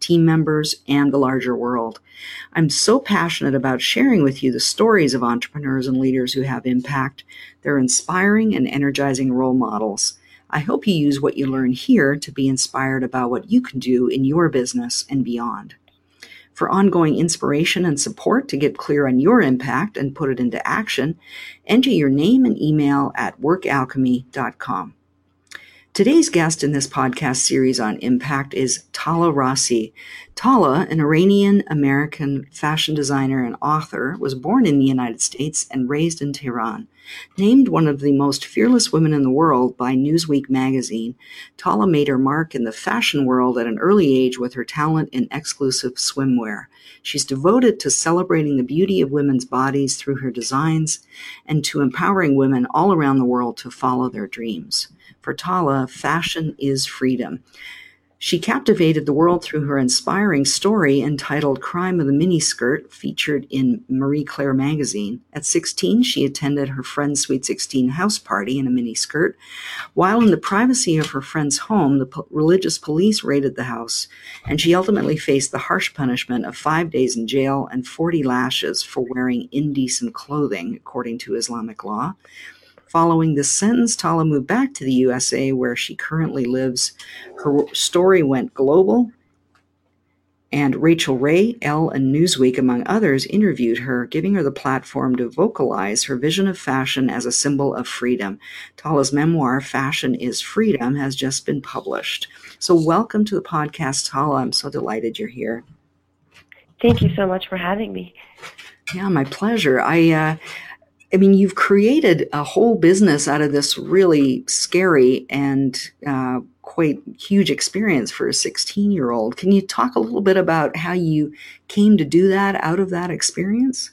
team members, and the larger world. I'm so passionate about sharing with you the stories of entrepreneurs and leaders who have impact. They're inspiring and energizing role models. I hope you use what you learn here to be inspired about what you can do in your business and beyond. For ongoing inspiration and support to get clear on your impact and put it into action, enter your name and email at workalchemy.com. Today's guest in this podcast series on impact is Tala Raassi. Tala, an Iranian American fashion designer and author, was born in the United States and raised in Tehran. Named one of the most fearless women in the world by Newsweek magazine, Tala made her mark in the fashion world at an early age with her talent in exclusive swimwear. She's devoted to celebrating the beauty of women's bodies through her designs and to empowering women all around the world to follow their dreams. For Tala, fashion is freedom. She captivated the world through her inspiring story entitled Crime of the Miniskirt, featured in Marie Claire magazine. At 16, she attended her friend's Sweet 16 house party in a miniskirt. While in the privacy of her friend's home, the po- religious police raided the house, and she ultimately faced the harsh punishment of five days in jail and 40 lashes for wearing indecent clothing, according to Islamic law. Following this sentence, Tala moved back to the USA where she currently lives. Her story went global, and Rachael Ray, Elle, and Newsweek, among others, interviewed her, giving her the platform to vocalize her vision of fashion as a symbol of freedom. Tala's memoir, Fashion is Freedom, has just been published. So, welcome to the podcast, Tala. I'm so delighted you're here. Thank you so much for having me. Yeah, my pleasure. I uh, I mean, you've created a whole business out of this really scary and uh, quite huge experience for a 16 year old. Can you talk a little bit about how you came to do that out of that experience?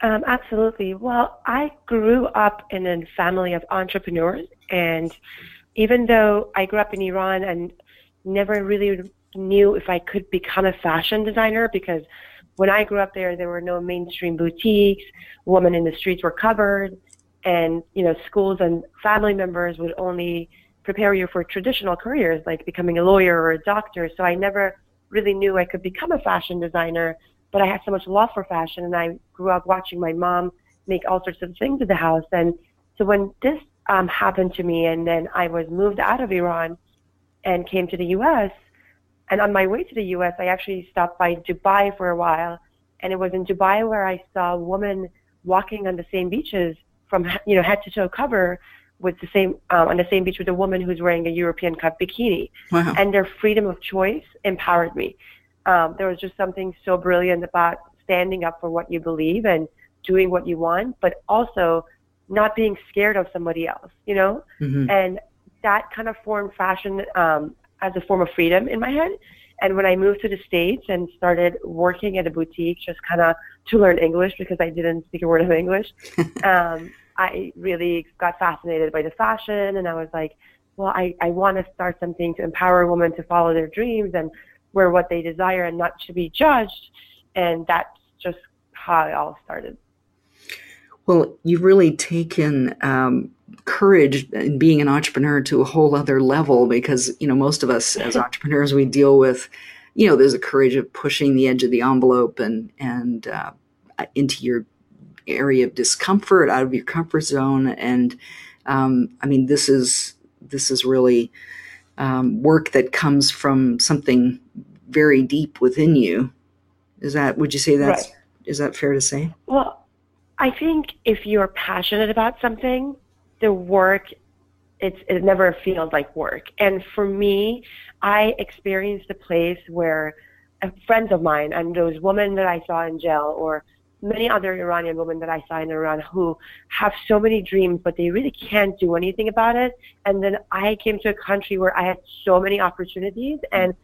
Um, absolutely. Well, I grew up in a family of entrepreneurs, and even though I grew up in Iran and never really knew if I could become a fashion designer because when I grew up there, there were no mainstream boutiques. Women in the streets were covered, and you know, schools and family members would only prepare you for traditional careers like becoming a lawyer or a doctor. So I never really knew I could become a fashion designer, but I had so much love for fashion, and I grew up watching my mom make all sorts of things at the house. And so when this um, happened to me, and then I was moved out of Iran and came to the U.S. And on my way to the U.S., I actually stopped by Dubai for a while, and it was in Dubai where I saw a woman walking on the same beaches from you know head to toe cover with the same um, on the same beach with a woman who's wearing a European cut bikini, wow. and their freedom of choice empowered me. Um, there was just something so brilliant about standing up for what you believe and doing what you want, but also not being scared of somebody else, you know. Mm-hmm. And that kind of formed fashion um, as a form of freedom in my head. And when I moved to the States and started working at a boutique just kind of to learn English because I didn't speak a word of English, um, I really got fascinated by the fashion and I was like, well, I, I want to start something to empower women to follow their dreams and wear what they desire and not to be judged. And that's just how it all started. Well, you've really taken um, courage in being an entrepreneur to a whole other level because you know most of us as entrepreneurs we deal with you know there's a courage of pushing the edge of the envelope and and uh, into your area of discomfort out of your comfort zone. And um, i mean this is this is really um, work that comes from something very deep within you. Is that would you say that's right. is that fair to say? Well i think if you're passionate about something the work it's it never feels like work. And for me, I experienced a place where uh, friends of mine and those women that I saw in jail or many other Iranian women that I saw in Iran who have so many dreams, but they really can't do anything about it. And then I came to a country where I had so many opportunities and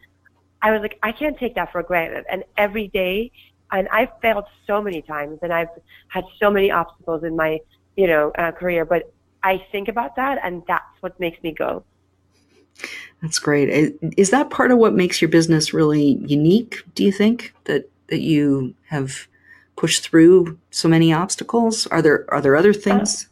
I was like, I can't take that for granted. And every day, and I've failed so many times and I've had so many obstacles in my, you know, uh, career, but I think about that, and that's what makes me go. That's great. Is that part of what makes your business really unique? Do you think that that you have pushed through so many obstacles? Are there are there other things? Uh,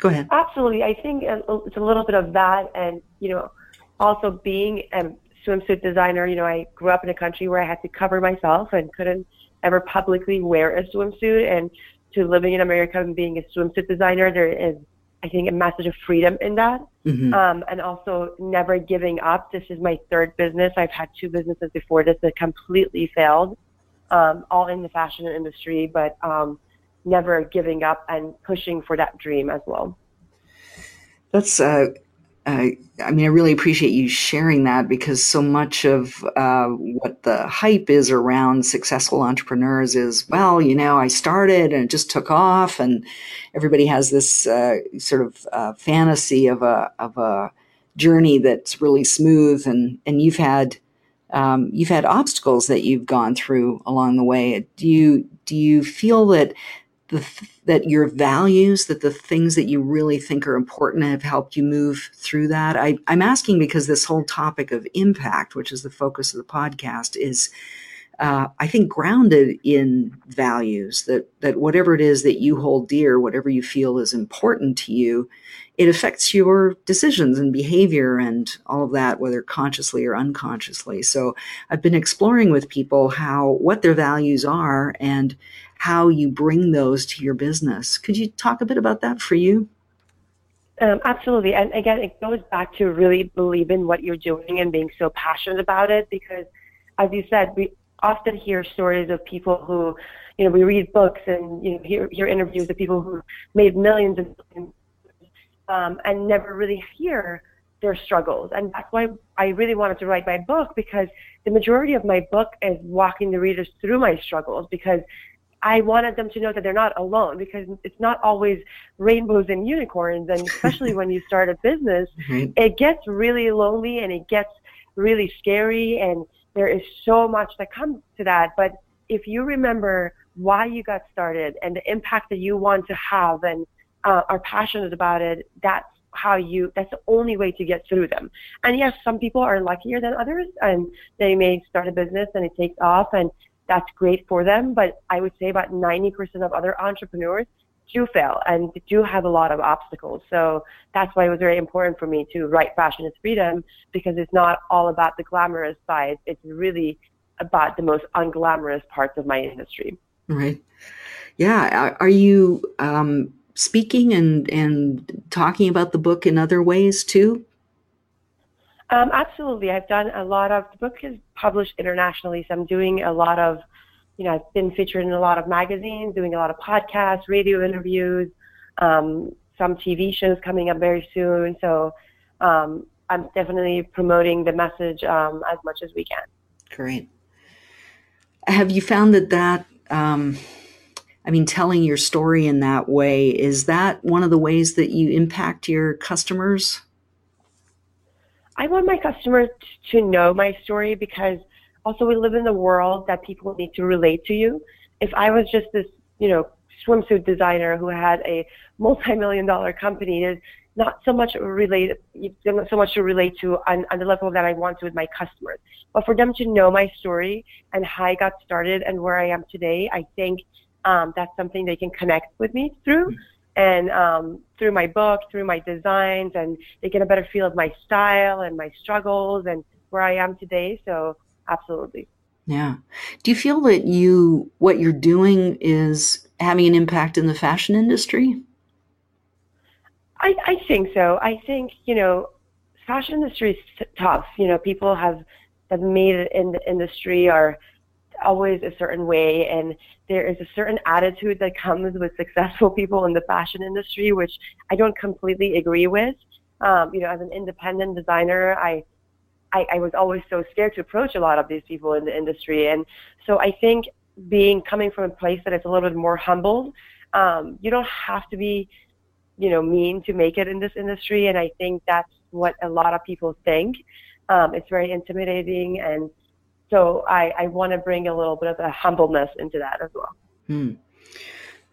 Go ahead. Absolutely. I think it's a little bit of that, and you know, also being a swimsuit designer. You know, I grew up in a country where I had to cover myself and couldn't ever publicly wear a swimsuit, and to living in America and being a swimsuit designer, there is, I think, a message of freedom in that, mm-hmm. um, and also never giving up. This is my third business. I've had two businesses before this that completely failed, um, all in the fashion industry, but. Um, never giving up and pushing for that dream as well. That's, uh, uh, I mean, I really appreciate you sharing that because so much of uh, what the hype is around successful entrepreneurs is, well, you know, I started and it just took off, and everybody has this uh, sort of uh, fantasy of a of a journey that's really smooth, and and you've had um, you've had obstacles that you've gone through along the way. Do you do you feel that the, that your values, that the things that you really think are important have helped you move through that? I, I'm asking because this whole topic of impact, which is the focus of the podcast, is uh, I think grounded in values that that whatever it is that you hold dear, whatever you feel is important to you, it affects your decisions and behavior and all of that, whether consciously or unconsciously. So I've been exploring with people how what their values are and how you bring those to your business. Could you talk a bit about that for you? Um, absolutely. And again, it goes back to really believing what you're doing and being so passionate about it because, as you said, we often hear stories of people who, you know, we read books and, you know, hear, hear interviews of people who made millions and um, and never really hear their struggles. And that's why I really wanted to write my book because the majority of my book is walking the readers through my struggles because I wanted them to know that they're not alone because it's not always rainbows and unicorns. And especially when you start a business, mm-hmm. it gets really lonely and it gets really scary. And there is so much that comes to that. But if you remember why you got started and the impact that you want to have and uh, are passionate about it, that's how you that's the only way to get through them and yes some people are luckier than others and they may start a business and it takes off and that's great for them. But I would say about 90% of other entrepreneurs do fail and do have a lot of obstacles. So that's why it was very important for me to write Fashion is Freedom because it's not all about the glamorous side. It's really about the most unglamorous parts of my industry. Right. Yeah. Are you um, speaking and, and talking about the book in other ways too? Um, absolutely. I've done a lot of, the book is published internationally, so I'm doing a lot of, you know, I've been featured in a lot of magazines, doing a lot of podcasts, radio interviews, um, some TV shows coming up very soon. So um, I'm definitely promoting the message um, as much as we can. Great. Have you found that that, um, I mean, telling your story in that way, is that one of the ways that you impact your customers? I want my customers to know my story because also we live in the world that people need to relate to you. If I was just this, you know, swimsuit designer who had a multi-million dollar company, there's not so much relate, not so much to relate to on, on the level that I want to with my customers. But for them to know my story and how I got started and where I am today, I think um, that's something they can connect with me through. Mm-hmm and um, through my book, through my designs, and they get a better feel of my style and my struggles and where I am today. So absolutely. Yeah. Do you feel that you what you're doing is having an impact in the fashion industry? I, I think so. I think you know, fashion industry is tough. You know, people have have made it in the industry are always a certain way and there is a certain attitude that comes with successful people in the fashion industry which i don't completely agree with. Um, you know as an independent designer I, I i was always so scared to approach a lot of these people in the industry. And so i think being coming from a place that is a little bit more humbled um, you don't have to be you know mean to make it in this industry. And i think that's what a lot of people think. Um, it's very intimidating and so I, I want to bring a little bit of a humbleness into that as well. Hmm.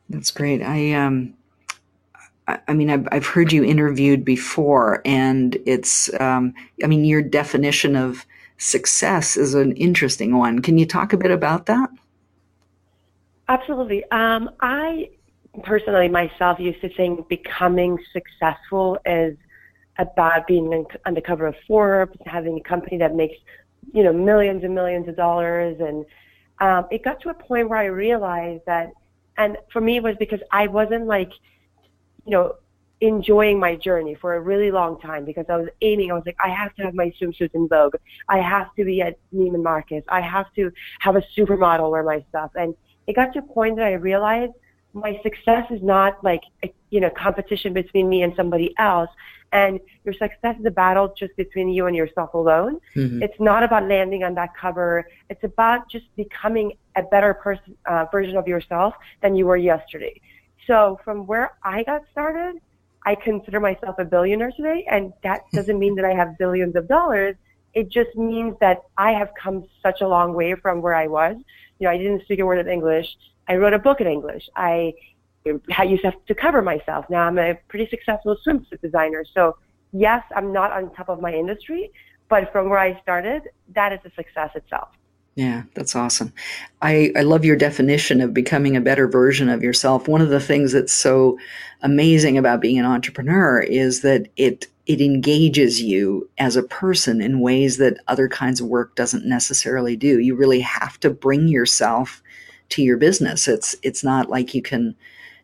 That's great. I um, I mean, I've, I've heard you interviewed before, and it's, um, I mean, your definition of success is an interesting one. Can you talk a bit about that? Absolutely. Um, I personally myself used to think becoming successful is about being on the cover of Forbes, having a company that makes, you know, millions and millions of dollars. And um, it got to a point where I realized that, and for me it was because I wasn't like, you know, enjoying my journey for a really long time because I was aiming. I was like, I have to have my swimsuits in Vogue. I have to be at Neiman Marcus. I have to have a supermodel wear my stuff. And it got to a point that I realized my success is not like a, you know competition between me and somebody else and your success is a battle just between you and yourself alone. Mm-hmm. it's not about landing on that cover. It's about just becoming a better person uh, version of yourself than you were yesterday. So from where i got started i consider myself a billionaire today and that doesn't mean that i have billions of dollars. It just means that i have come such a long way from where i was. You know i didn't speak a word of english. I wrote a book in English. I used to have to cover myself. Now I'm a pretty successful swimsuit designer. So yes, I'm not on top of my industry, but from where I started, that is a success itself. Yeah, that's awesome. I, I love your definition of becoming a better version of yourself. One of the things that's so amazing about being an entrepreneur is that it it engages you as a person in ways that other kinds of work doesn't necessarily do. You really have to bring yourself to your business. It's it's not like you can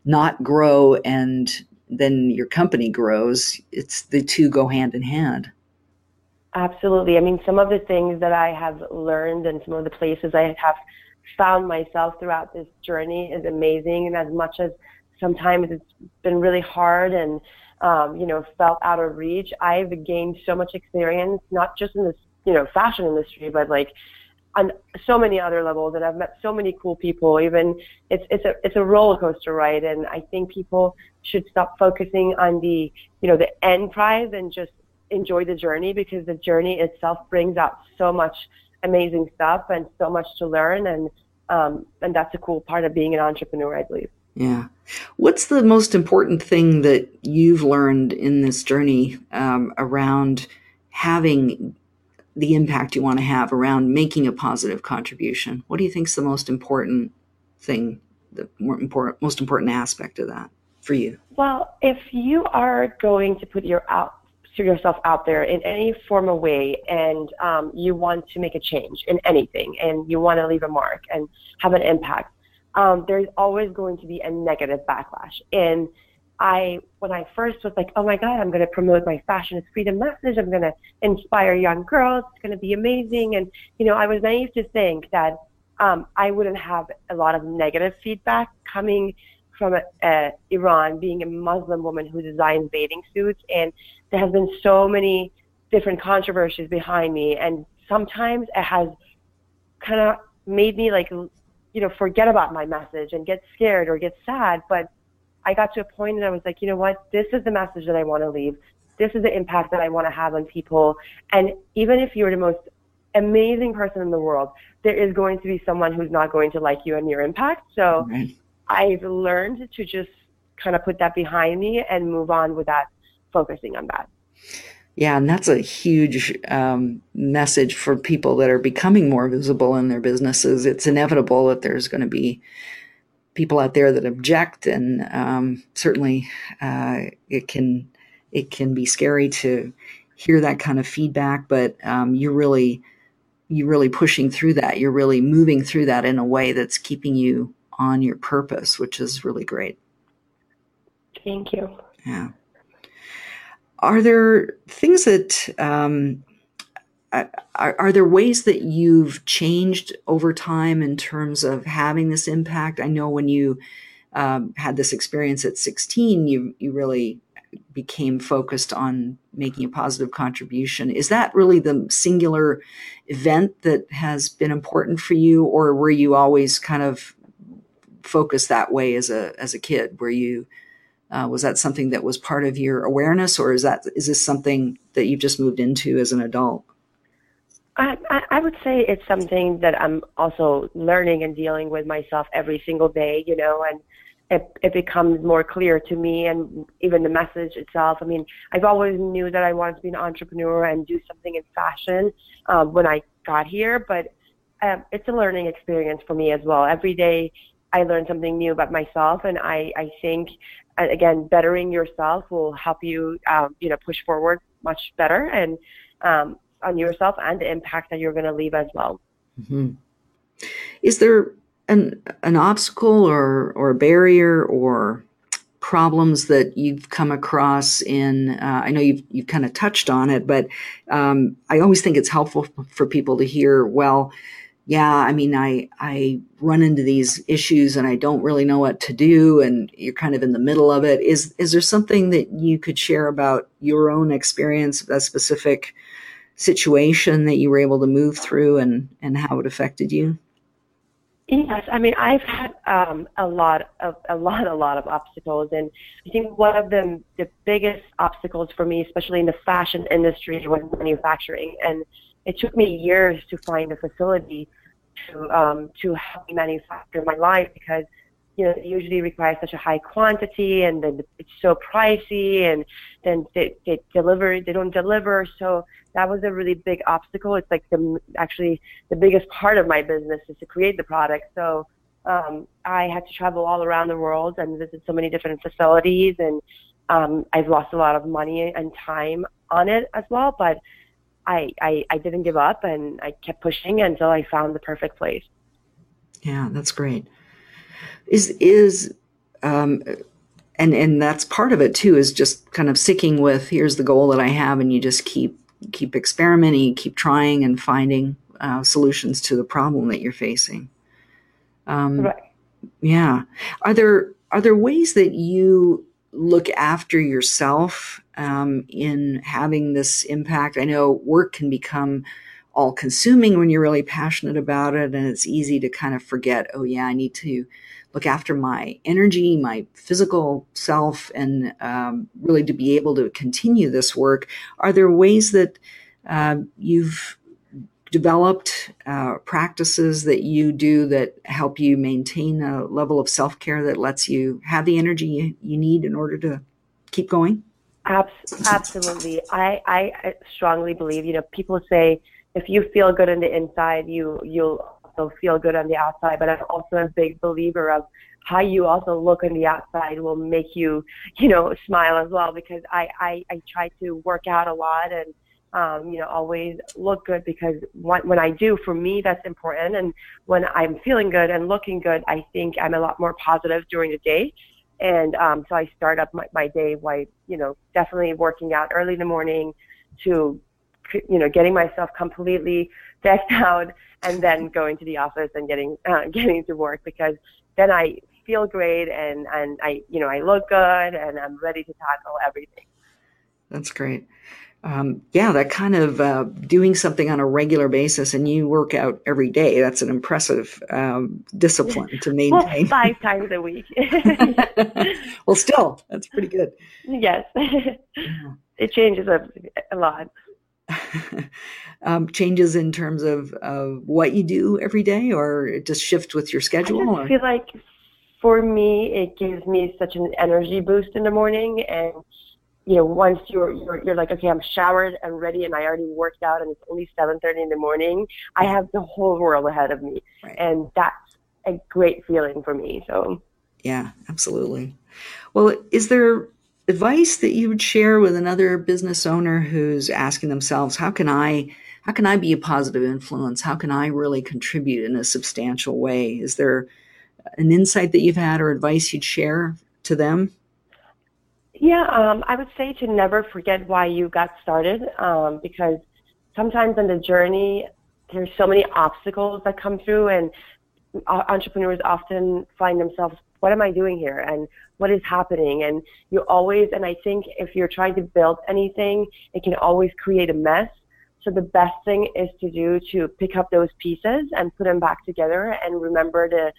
not grow and then your company grows. It's the two go hand in hand. Absolutely. I mean, some of the things that I have learned and some of the places I have found myself throughout this journey is amazing. And as much as sometimes it's been really hard and, um, you know, felt out of reach, I've gained so much experience, not just in this, you know, fashion industry, but like on so many other levels and I've met so many cool people even it's it's a it's a roller coaster ride and I think people should stop focusing on the you know the end prize and just enjoy the journey because the journey itself brings out so much amazing stuff and so much to learn and um, and that's a cool part of being an entrepreneur I believe. Yeah. What's the most important thing that you've learned in this journey um, around having the impact you want to have around making a positive contribution. What do you think is the most important thing, the important, most important aspect of that for you? Well, if you are going to put your out yourself out there in any form of way and um, you want to make a change in anything and you want to leave a mark and have an impact, um, there's always going to be a negative backlash. And I, when I first was like, oh my God, I'm going to promote my fashion is freedom message. I'm going to inspire young girls. It's going to be amazing. And, you know, I was naive to think that um, I wouldn't have a lot of negative feedback coming from a Iran, being a Muslim woman who designs bathing suits. And there has been so many different controversies behind me. And sometimes it has kind of made me like, you know, forget about my message and get scared or get sad. But I got to a point and I was like, you know what? This is the message that I want to leave. This is the impact that I want to have on people. And even if you're the most amazing person in the world, there is going to be someone who's not going to like you and your impact. So right. I've learned to just kind of put that behind me and move on without focusing on that. Yeah, and that's a huge um, message for people that are becoming more visible in their businesses. It's inevitable that there's going to be people out there that object, and um, certainly uh, it can it can be scary to hear that kind of feedback. But um, you're really you're really pushing through that. You're really moving through that in a way that's keeping you on your purpose, which is really great. Thank you. Yeah. Are there things that um, are, are, there ways that you've changed over time in terms of having this impact? I know when you um, had this experience at 16, you you really became focused on making a positive contribution. Is that really the singular event that has been important for you, or were you always kind of focused that way as a as a kid? Were you uh, was that something that was part of your awareness, or is that is this something that you've just moved into as an adult? I, I would say it's something that I'm also learning and dealing with myself every single day, you know, and it, it becomes more clear to me and even the message itself. I mean, I've always knew that I wanted to be an entrepreneur and do something in fashion um, when I got here, but um, it's a learning experience for me as well. Every day I learn something new about myself, and I, I think, again, bettering yourself will help you, um, you know, push forward much better and um, on yourself and the impact that you're going to leave as well. Mm-hmm. Is there an an obstacle or or a barrier or problems that you've come across in uh, i know you've, you've kind of touched on it but um, i always think it's helpful for people to hear well yeah i mean i i run into these issues and i don't really know what to do and you're kind of in the middle of it is is there something that you could share about your own experience a specific situation that you were able to move through and and how it affected you? Yes, I mean I've had um, a lot of a lot a lot of obstacles, and I think one of them the biggest obstacles for me, especially in the fashion industry, was manufacturing, and it took me years to find a facility to um, to help me manufacture my line because you know, usually require such a high quantity and then it's so pricey and then they, they deliver, they don't deliver. So that was a really big obstacle. It's like the, actually the biggest part of my business is to create the product. So, um, I had to travel all around the world and visit so many different facilities and, um, I've lost a lot of money and time on it as well, but I, I, I didn't give up and I kept pushing until I found the perfect place. Yeah, that's great is is um, and and that's part of it too is just kind of sticking with here's the goal that I have and you just keep keep experimenting keep trying and finding uh, solutions to the problem that you're facing. Um, right. yeah. Are there are there ways that you look after yourself um, in having this impact? I know work can become all consuming when you're really passionate about it and it's easy to kind of forget oh yeah i need to look after my energy, my physical self, and um, really to be able to continue this work. Are there ways that uh, you've developed uh, practices that you do that help you maintain a level of self care that lets you have the energy you, need in order to keep going? Absolutely. I, I strongly believe, you know, people say if you feel good on the inside, you, you'll also feel good on the outside, but I'm also a big believer of how you also look on the outside will make you, you know, smile as well because I, I, I try to work out a lot and, um, you know, always look good because when, when I do, for me, that's important. And when I'm feeling good and looking good, I think I'm a lot more positive during the day. And um, so I start up my, my day by, you know, definitely working out early in the morning to, you know, getting myself completely decked out and then going to the office and getting uh, getting to work because then I feel great and and I you know I look good and I'm ready to tackle everything. That's great. Um, yeah, that kind of uh, doing something on a regular basis, and you work out every day. That's an impressive um, discipline to maintain. well, five times a week. well, still, that's pretty good. Yes, yeah. it changes a, a lot. um, changes in terms of, of what you do every day, or it just shift with your schedule? I feel like for me, it gives me such an energy boost in the morning, and you know, once you're you're, you're like, okay, I'm showered and ready, and I already worked out, and it's only 7:30 in the morning. I have the whole world ahead of me, right. and that's a great feeling for me. So. Yeah, absolutely. Well, is there advice that you would share with another business owner who's asking themselves, how can I how can I be a positive influence? How can I really contribute in a substantial way? Is there an insight that you've had or advice you'd share to them? Yeah, um, I would say to never forget why you got started um, because sometimes in the journey, there's so many obstacles that come through, and entrepreneurs often find themselves what am I doing here and what is happening? And you always, and I think if you're trying to build anything, it can always create a mess. So the best thing is to do to pick up those pieces and put them back together and remember the,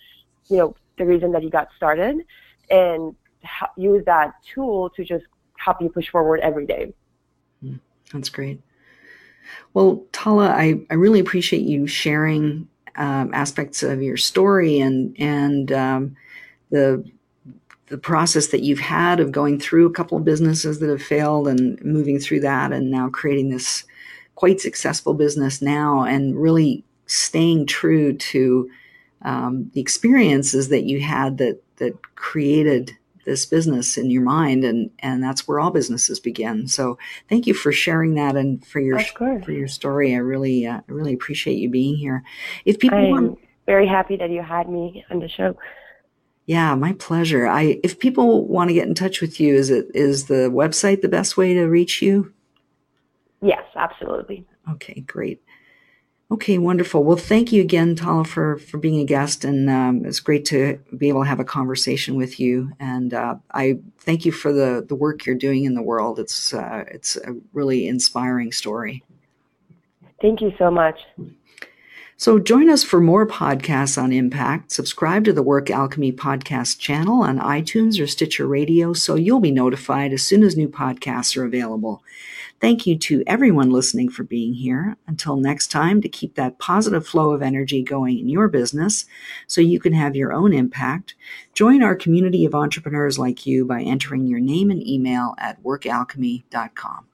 you know, the reason that you got started and use that tool to just help you push forward every day. Hmm, that's great. Well, Tala, I, I really appreciate you sharing um, aspects of your story and and um, the the process that you've had of going through a couple of businesses that have failed and moving through that and now creating this quite successful business now and really staying true to um, the experiences that you had that that created this business in your mind and and that's where all businesses begin. So thank you for sharing that and for your for your story. I really uh, i really appreciate you being here. If people I'm want very happy that you had me on the show yeah my pleasure i if people want to get in touch with you is it is the website the best way to reach you yes absolutely okay great Okay, wonderful. Well, thank you again, Tala, for, for being a guest. And um, it's great to be able to have a conversation with you. And uh, I thank you for the, the work you're doing in the world. It's, uh, it's a really inspiring story. Thank you so much. So join us for more podcasts on impact. Subscribe to the Work Alchemy podcast channel on iTunes or Stitcher Radio so you'll be notified as soon as new podcasts are available. Thank you to everyone listening for being here. Until next time, to keep that positive flow of energy going in your business so you can have your own impact, join our community of entrepreneurs like you by entering your name and email at workalchemy.com.